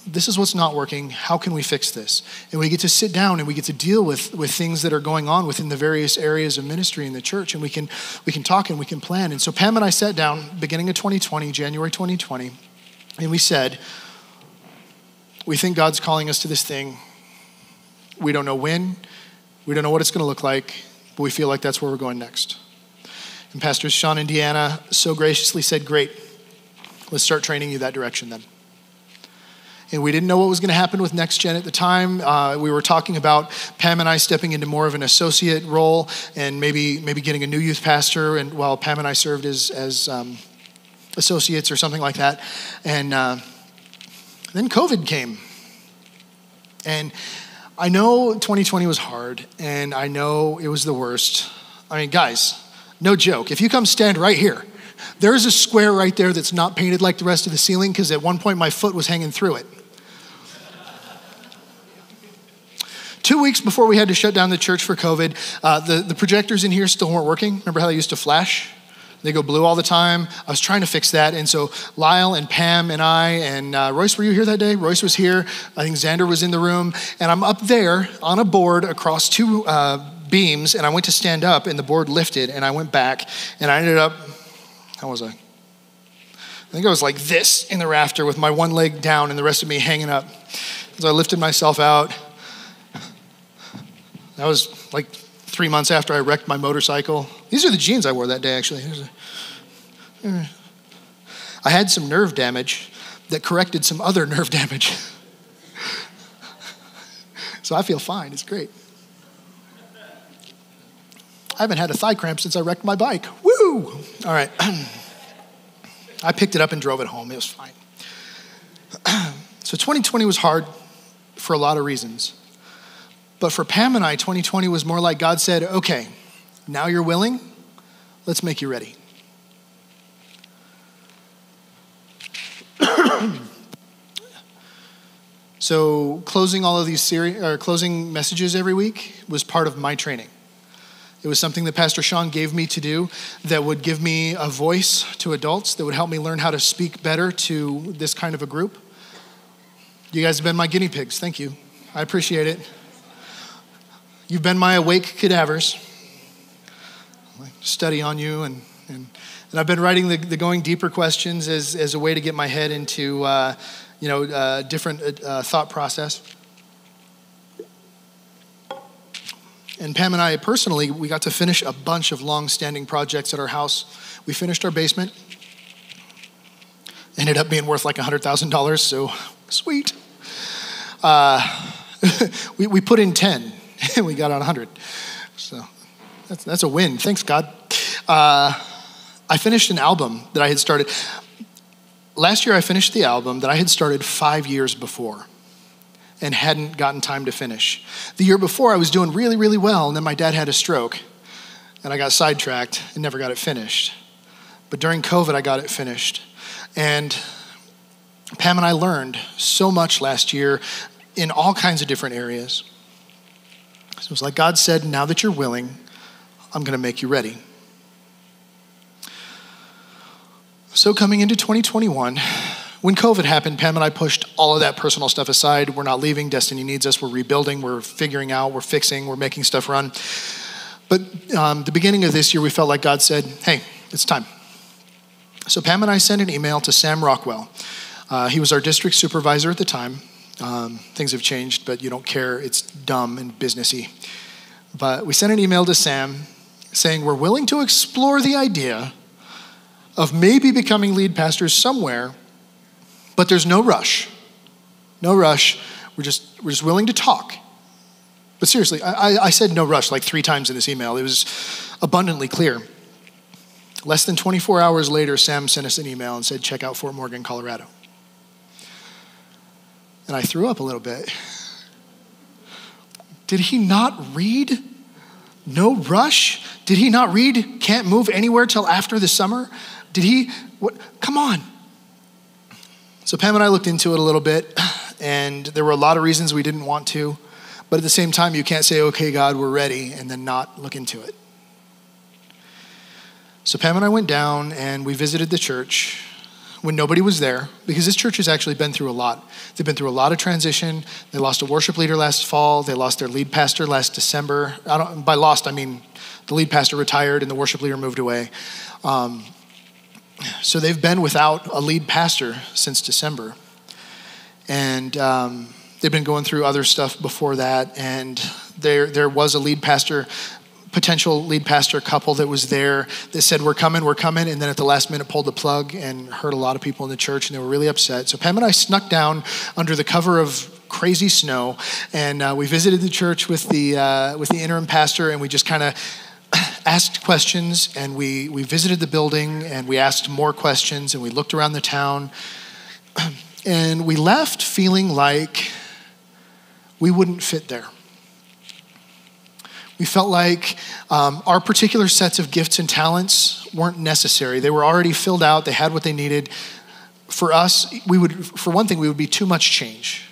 This is what's not working. How can we fix this? And we get to sit down and we get to deal with, with things that are going on within the various areas of ministry in the church. And we can, we can talk and we can plan. And so Pam and I sat down beginning of 2020, January 2020, and we said, we think God's calling us to this thing. We don't know when, we don't know what it's going to look like, but we feel like that's where we're going next. And Pastors Sean and Deanna so graciously said, Great, let's start training you that direction then. And we didn't know what was going to happen with Next Gen at the time. Uh, we were talking about Pam and I stepping into more of an associate role and maybe maybe getting a new youth pastor. And while Pam and I served as as um, associates or something like that, and uh, then COVID came, and I know 2020 was hard, and I know it was the worst. I mean, guys, no joke. If you come stand right here, there's a square right there that's not painted like the rest of the ceiling because at one point my foot was hanging through it. Two weeks before we had to shut down the church for COVID, uh, the, the projectors in here still weren't working. Remember how they used to flash? They go blue all the time. I was trying to fix that. And so Lyle and Pam and I and uh, Royce, were you here that day? Royce was here. I think Xander was in the room. And I'm up there on a board across two uh, beams. And I went to stand up and the board lifted and I went back. And I ended up, how was I? I think I was like this in the rafter with my one leg down and the rest of me hanging up. As I lifted myself out, that was like three months after I wrecked my motorcycle. These are the jeans I wore that day, actually. I had some nerve damage that corrected some other nerve damage. so I feel fine. It's great. I haven't had a thigh cramp since I wrecked my bike. Woo! All right. I picked it up and drove it home. It was fine. so 2020 was hard for a lot of reasons. But for Pam and I, 2020 was more like God said, okay, now you're willing, let's make you ready. so closing all of these series or closing messages every week was part of my training. It was something that Pastor Sean gave me to do that would give me a voice to adults, that would help me learn how to speak better to this kind of a group. You guys have been my guinea pigs. Thank you. I appreciate it. You've been my awake cadavers. Study on you, and, and, and I've been writing the, the going deeper questions as, as a way to get my head into uh, you know, uh, different uh, thought process. And Pam and I personally, we got to finish a bunch of long standing projects at our house. We finished our basement, ended up being worth like $100,000, so sweet. Uh, we, we put in 10 and we got on 100. So that's, that's a win. Thanks, God. Uh, I finished an album that I had started. Last year, I finished the album that I had started five years before and hadn't gotten time to finish. The year before, I was doing really, really well, and then my dad had a stroke, and I got sidetracked and never got it finished. But during COVID, I got it finished. And Pam and I learned so much last year in all kinds of different areas. So it was like God said, Now that you're willing, I'm going to make you ready. So, coming into 2021, when COVID happened, Pam and I pushed all of that personal stuff aside. We're not leaving. Destiny needs us. We're rebuilding. We're figuring out. We're fixing. We're making stuff run. But um, the beginning of this year, we felt like God said, hey, it's time. So Pam and I sent an email to Sam Rockwell. Uh, he was our district supervisor at the time. Um, things have changed, but you don't care. It's dumb and businessy. But we sent an email to Sam saying, We're willing to explore the idea of maybe becoming lead pastors somewhere but there's no rush. No rush. We're just, we're just willing to talk. But seriously, I, I said no rush like three times in this email. It was abundantly clear. Less than 24 hours later, Sam sent us an email and said, check out Fort Morgan, Colorado. And I threw up a little bit. Did he not read No Rush? Did he not read Can't Move Anywhere Till After the Summer? Did he? What? Come on. So Pam and I looked into it a little bit, and there were a lot of reasons we didn't want to. But at the same time, you can't say, okay, God, we're ready, and then not look into it. So Pam and I went down and we visited the church when nobody was there because this church has actually been through a lot. They've been through a lot of transition. They lost a worship leader last fall. They lost their lead pastor last December. by lost, I mean the lead pastor retired and the worship leader moved away. Um, so they've been without a lead pastor since December. And um, they've been going through other stuff before that. And there, there was a lead pastor, potential lead pastor couple that was there that said, We're coming, we're coming. And then at the last minute pulled the plug and hurt a lot of people in the church. And they were really upset. So Pam and I snuck down under the cover of crazy snow. And uh, we visited the church with the, uh, with the interim pastor. And we just kind of asked questions and we, we visited the building and we asked more questions and we looked around the town. And we left feeling like we wouldn't fit there. We felt like um, our particular sets of gifts and talents weren't necessary. They were already filled out, they had what they needed. For us, we would, for one thing, we would be too much change.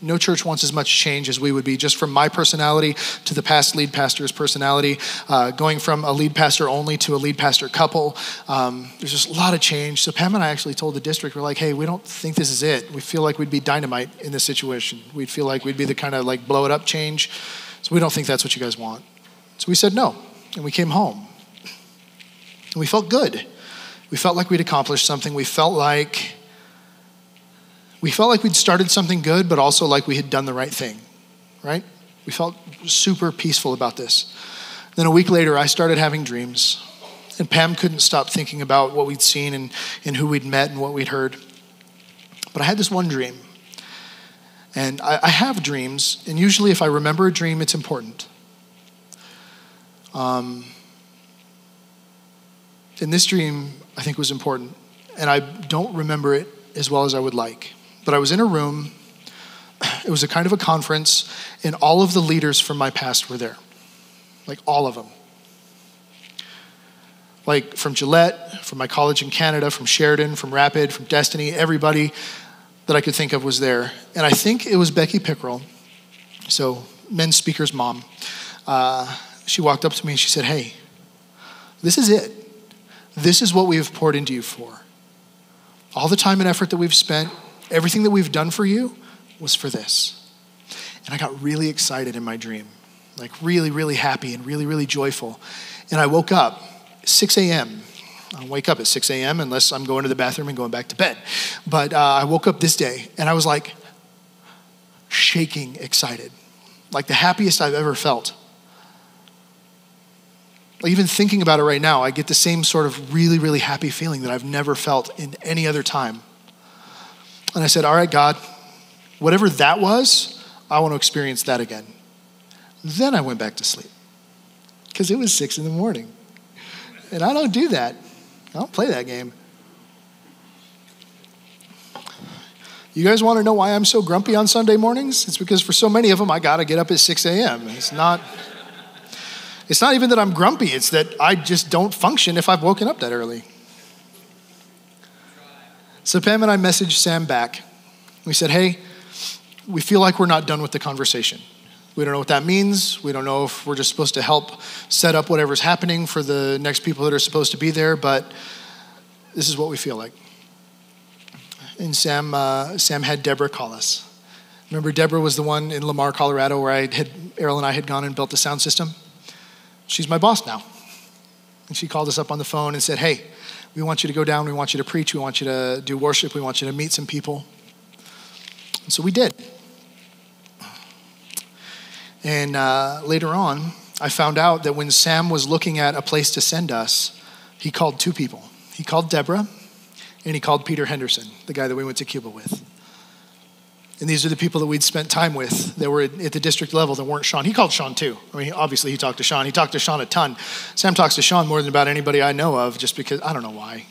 No church wants as much change as we would be, just from my personality to the past lead pastor's personality, uh, going from a lead pastor only to a lead pastor couple. Um, there's just a lot of change. So Pam and I actually told the district, we're like, hey, we don't think this is it. We feel like we'd be dynamite in this situation. We'd feel like we'd be the kind of like blow it up change. So we don't think that's what you guys want. So we said no, and we came home. And we felt good. We felt like we'd accomplished something. We felt like we felt like we'd started something good, but also like we had done the right thing, right? We felt super peaceful about this. Then a week later, I started having dreams, and Pam couldn't stop thinking about what we'd seen and, and who we'd met and what we'd heard. But I had this one dream. And I, I have dreams, and usually if I remember a dream, it's important. Um, and this dream, I think, was important, and I don't remember it as well as I would like. But I was in a room, it was a kind of a conference, and all of the leaders from my past were there. Like all of them. Like from Gillette, from my college in Canada, from Sheridan, from Rapid, from Destiny, everybody that I could think of was there. And I think it was Becky Pickrell, so men's speaker's mom. Uh, she walked up to me and she said, Hey, this is it. This is what we have poured into you for. All the time and effort that we've spent, Everything that we've done for you was for this. And I got really excited in my dream, like really, really happy and really, really joyful. And I woke up 6 a.m. I wake up at 6 a.m. unless I'm going to the bathroom and going back to bed. But uh, I woke up this day and I was like shaking, excited, like the happiest I've ever felt. Even thinking about it right now, I get the same sort of really, really happy feeling that I've never felt in any other time. And I said, All right, God, whatever that was, I want to experience that again. Then I went back to sleep because it was six in the morning. And I don't do that, I don't play that game. You guys want to know why I'm so grumpy on Sunday mornings? It's because for so many of them, I got to get up at 6 a.m. It's not. It's not even that I'm grumpy, it's that I just don't function if I've woken up that early. So Pam and I messaged Sam back. We said, hey, we feel like we're not done with the conversation. We don't know what that means. We don't know if we're just supposed to help set up whatever's happening for the next people that are supposed to be there, but this is what we feel like and Sam, uh, Sam had Deborah call us. Remember, Deborah was the one in Lamar, Colorado, where I had, Errol and I had gone and built the sound system. She's my boss now. And she called us up on the phone and said, Hey, we want you to go down. We want you to preach. We want you to do worship. We want you to meet some people. And so we did. And uh, later on, I found out that when Sam was looking at a place to send us, he called two people. He called Deborah and he called Peter Henderson, the guy that we went to Cuba with. And these are the people that we'd spent time with that were at the district level that weren't Sean. He called Sean too. I mean, obviously, he talked to Sean. He talked to Sean a ton. Sam talks to Sean more than about anybody I know of, just because I don't know why.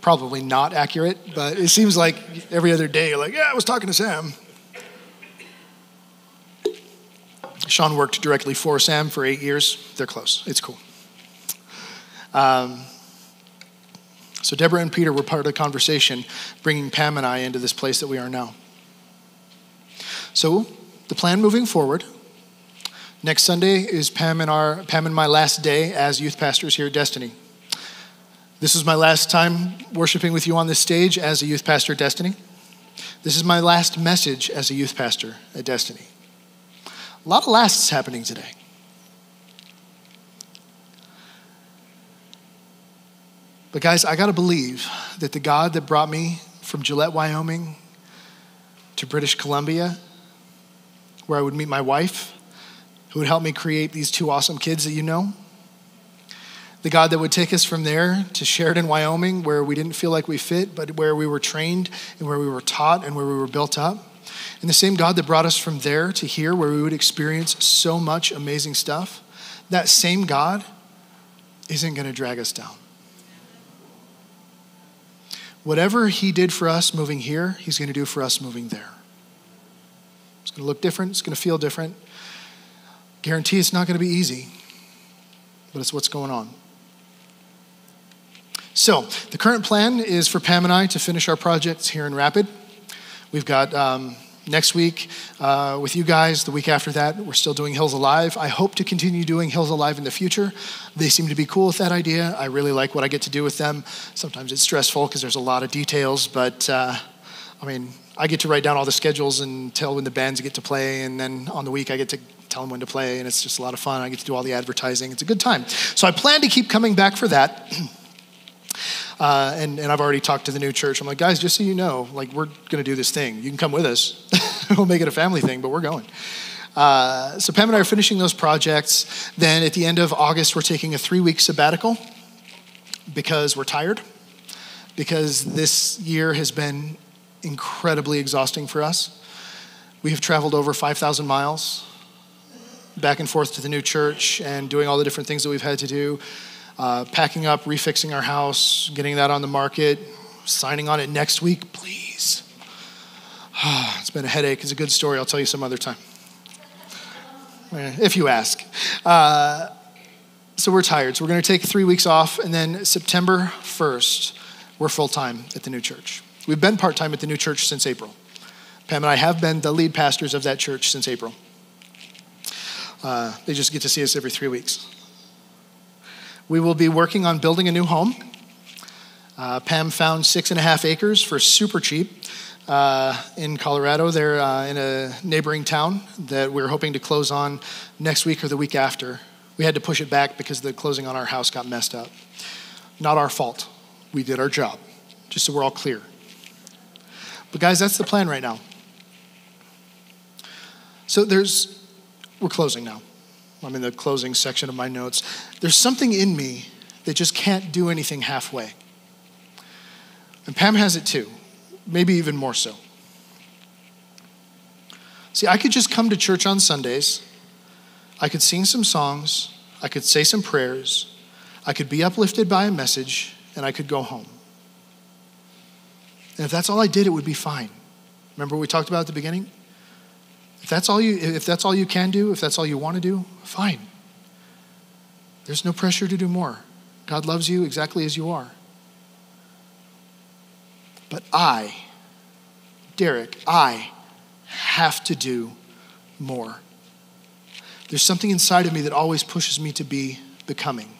Probably not accurate, but it seems like every other day, like, yeah, I was talking to Sam. Sean worked directly for Sam for eight years. They're close. It's cool. Um, so Deborah and Peter were part of the conversation, bringing Pam and I into this place that we are now. So the plan moving forward. Next Sunday is Pam and our Pam and my last day as youth pastors here at Destiny. This is my last time worshiping with you on this stage as a youth pastor at Destiny. This is my last message as a youth pastor at Destiny. A lot of lasts happening today. But, guys, I got to believe that the God that brought me from Gillette, Wyoming to British Columbia, where I would meet my wife, who would help me create these two awesome kids that you know, the God that would take us from there to Sheridan, Wyoming, where we didn't feel like we fit, but where we were trained and where we were taught and where we were built up. And the same God that brought us from there to here, where we would experience so much amazing stuff, that same God isn't going to drag us down. Whatever He did for us moving here, He's going to do for us moving there. It's going to look different, it's going to feel different. Guarantee it's not going to be easy, but it's what's going on. So, the current plan is for Pam and I to finish our projects here in Rapid. We've got um, next week uh, with you guys. The week after that, we're still doing Hills Alive. I hope to continue doing Hills Alive in the future. They seem to be cool with that idea. I really like what I get to do with them. Sometimes it's stressful because there's a lot of details, but uh, I mean, I get to write down all the schedules and tell when the bands get to play, and then on the week I get to tell them when to play, and it's just a lot of fun. I get to do all the advertising. It's a good time. So I plan to keep coming back for that. Uh, and, and I've already talked to the new church. I'm like, guys, just so you know, like we're going to do this thing. You can come with us. we'll make it a family thing, but we're going. Uh, so Pam and I are finishing those projects. Then at the end of August, we're taking a three-week sabbatical because we're tired. Because this year has been incredibly exhausting for us. We have traveled over 5,000 miles back and forth to the new church and doing all the different things that we've had to do uh, packing up, refixing our house, getting that on the market, signing on it next week, please. it's been a headache. It's a good story. I'll tell you some other time. If you ask. Uh, so we're tired. So we're going to take three weeks off, and then September 1st, we're full time at the new church. We've been part time at the new church since April. Pam and I have been the lead pastors of that church since April. Uh, they just get to see us every three weeks. We will be working on building a new home. Uh, Pam found six and a half acres for super cheap uh, in Colorado. They're uh, in a neighboring town that we're hoping to close on next week or the week after. We had to push it back because the closing on our house got messed up. Not our fault. We did our job, just so we're all clear. But, guys, that's the plan right now. So, there's, we're closing now. I'm in the closing section of my notes. There's something in me that just can't do anything halfway. And Pam has it too, maybe even more so. See, I could just come to church on Sundays, I could sing some songs, I could say some prayers, I could be uplifted by a message, and I could go home. And if that's all I did, it would be fine. Remember what we talked about at the beginning? If that's all you if that's all you can do, if that's all you want to do, fine. There's no pressure to do more. God loves you exactly as you are. But I, Derek, I have to do more. There's something inside of me that always pushes me to be becoming.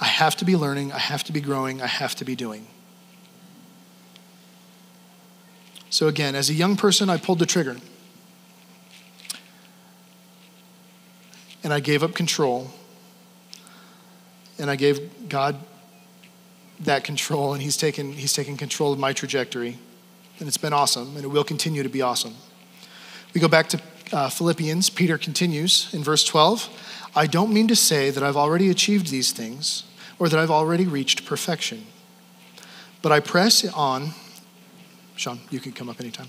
I have to be learning, I have to be growing, I have to be doing. So, again, as a young person, I pulled the trigger. And I gave up control. And I gave God that control, and He's taken, he's taken control of my trajectory. And it's been awesome, and it will continue to be awesome. We go back to uh, Philippians. Peter continues in verse 12 I don't mean to say that I've already achieved these things or that I've already reached perfection, but I press on Sean, you can come up anytime.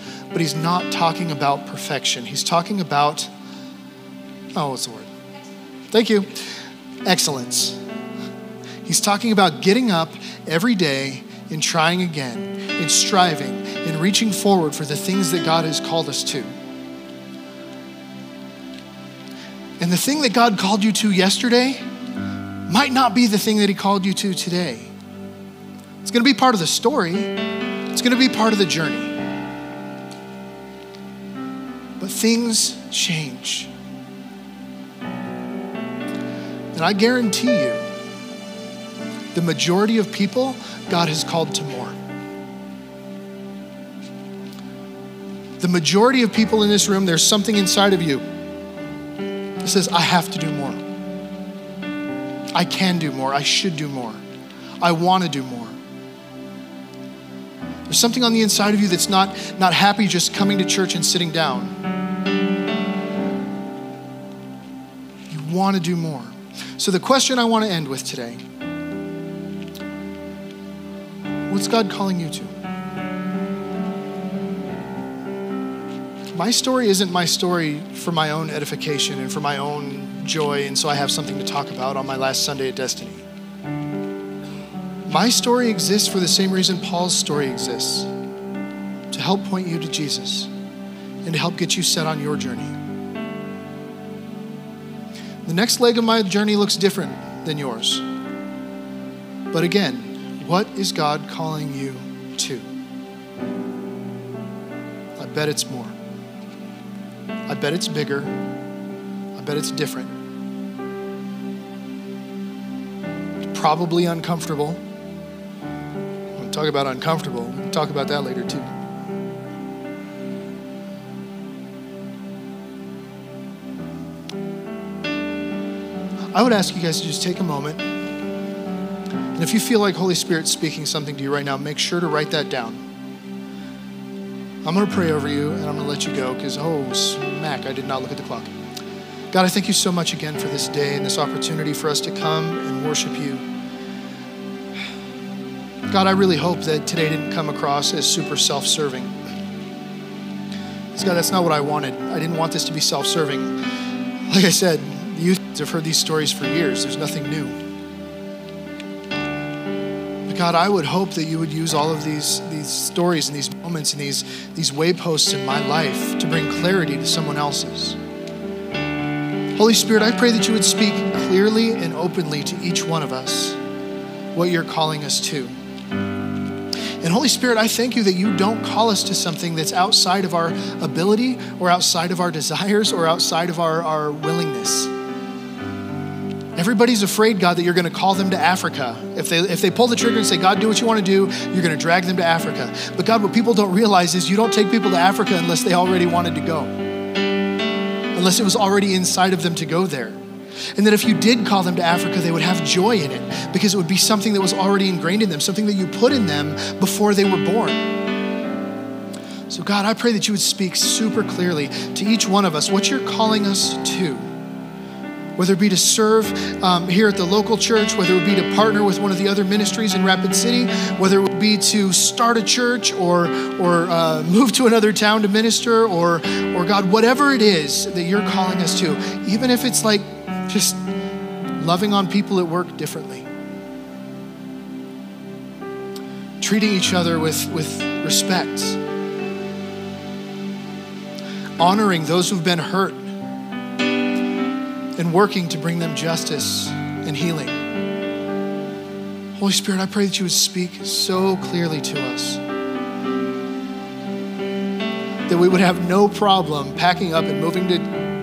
but he's not talking about perfection. He's talking about, oh, what's the word? Thank you. Excellence. He's talking about getting up every day and trying again, in striving, in reaching forward for the things that God has called us to. And the thing that God called you to yesterday might not be the thing that He called you to today. It's going to be part of the story, it's going to be part of the journey. But things change. And I guarantee you, the majority of people, God has called to more. The majority of people in this room, there's something inside of you that says, I have to do more. I can do more. I should do more. I want to do more. There's something on the inside of you that's not, not happy just coming to church and sitting down. You want to do more. So, the question I want to end with today what's God calling you to? My story isn't my story for my own edification and for my own joy, and so I have something to talk about on my last Sunday at Destiny. My story exists for the same reason Paul's story exists to help point you to Jesus and to help get you set on your journey. The next leg of my journey looks different than yours. But again, what is God calling you to? I bet it's more. I bet it's bigger. I bet it's different. It's probably uncomfortable talk about uncomfortable. We can talk about that later too. I would ask you guys to just take a moment. And if you feel like Holy Spirit's speaking something to you right now, make sure to write that down. I'm going to pray over you and I'm going to let you go because, oh, smack, I did not look at the clock. God, I thank you so much again for this day and this opportunity for us to come and worship you. God, I really hope that today didn't come across as super self serving. God, that's not what I wanted. I didn't want this to be self serving. Like I said, the youth have heard these stories for years, there's nothing new. But God, I would hope that you would use all of these, these stories and these moments and these, these wayposts in my life to bring clarity to someone else's. Holy Spirit, I pray that you would speak clearly and openly to each one of us what you're calling us to. And Holy Spirit, I thank you that you don't call us to something that's outside of our ability or outside of our desires or outside of our, our willingness. Everybody's afraid, God, that you're going to call them to Africa. If they, if they pull the trigger and say, God, do what you want to do, you're going to drag them to Africa. But God, what people don't realize is you don't take people to Africa unless they already wanted to go, unless it was already inside of them to go there. And that if you did call them to Africa, they would have joy in it because it would be something that was already ingrained in them, something that you put in them before they were born. So, God, I pray that you would speak super clearly to each one of us what you're calling us to whether it be to serve um, here at the local church, whether it be to partner with one of the other ministries in Rapid City, whether it would be to start a church or, or uh, move to another town to minister, or, or God, whatever it is that you're calling us to, even if it's like just loving on people at work differently, treating each other with, with respect, honoring those who've been hurt and working to bring them justice and healing. Holy Spirit, I pray that you would speak so clearly to us that we would have no problem packing up and moving to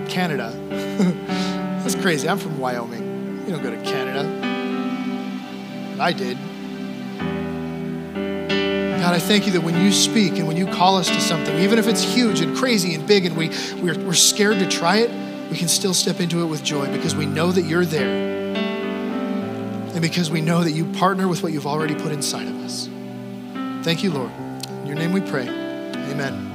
Canada. Crazy. I'm from Wyoming. You don't go to Canada. I did. God, I thank you that when you speak and when you call us to something, even if it's huge and crazy and big and we, we're, we're scared to try it, we can still step into it with joy because we know that you're there. And because we know that you partner with what you've already put inside of us. Thank you, Lord. In your name we pray. Amen.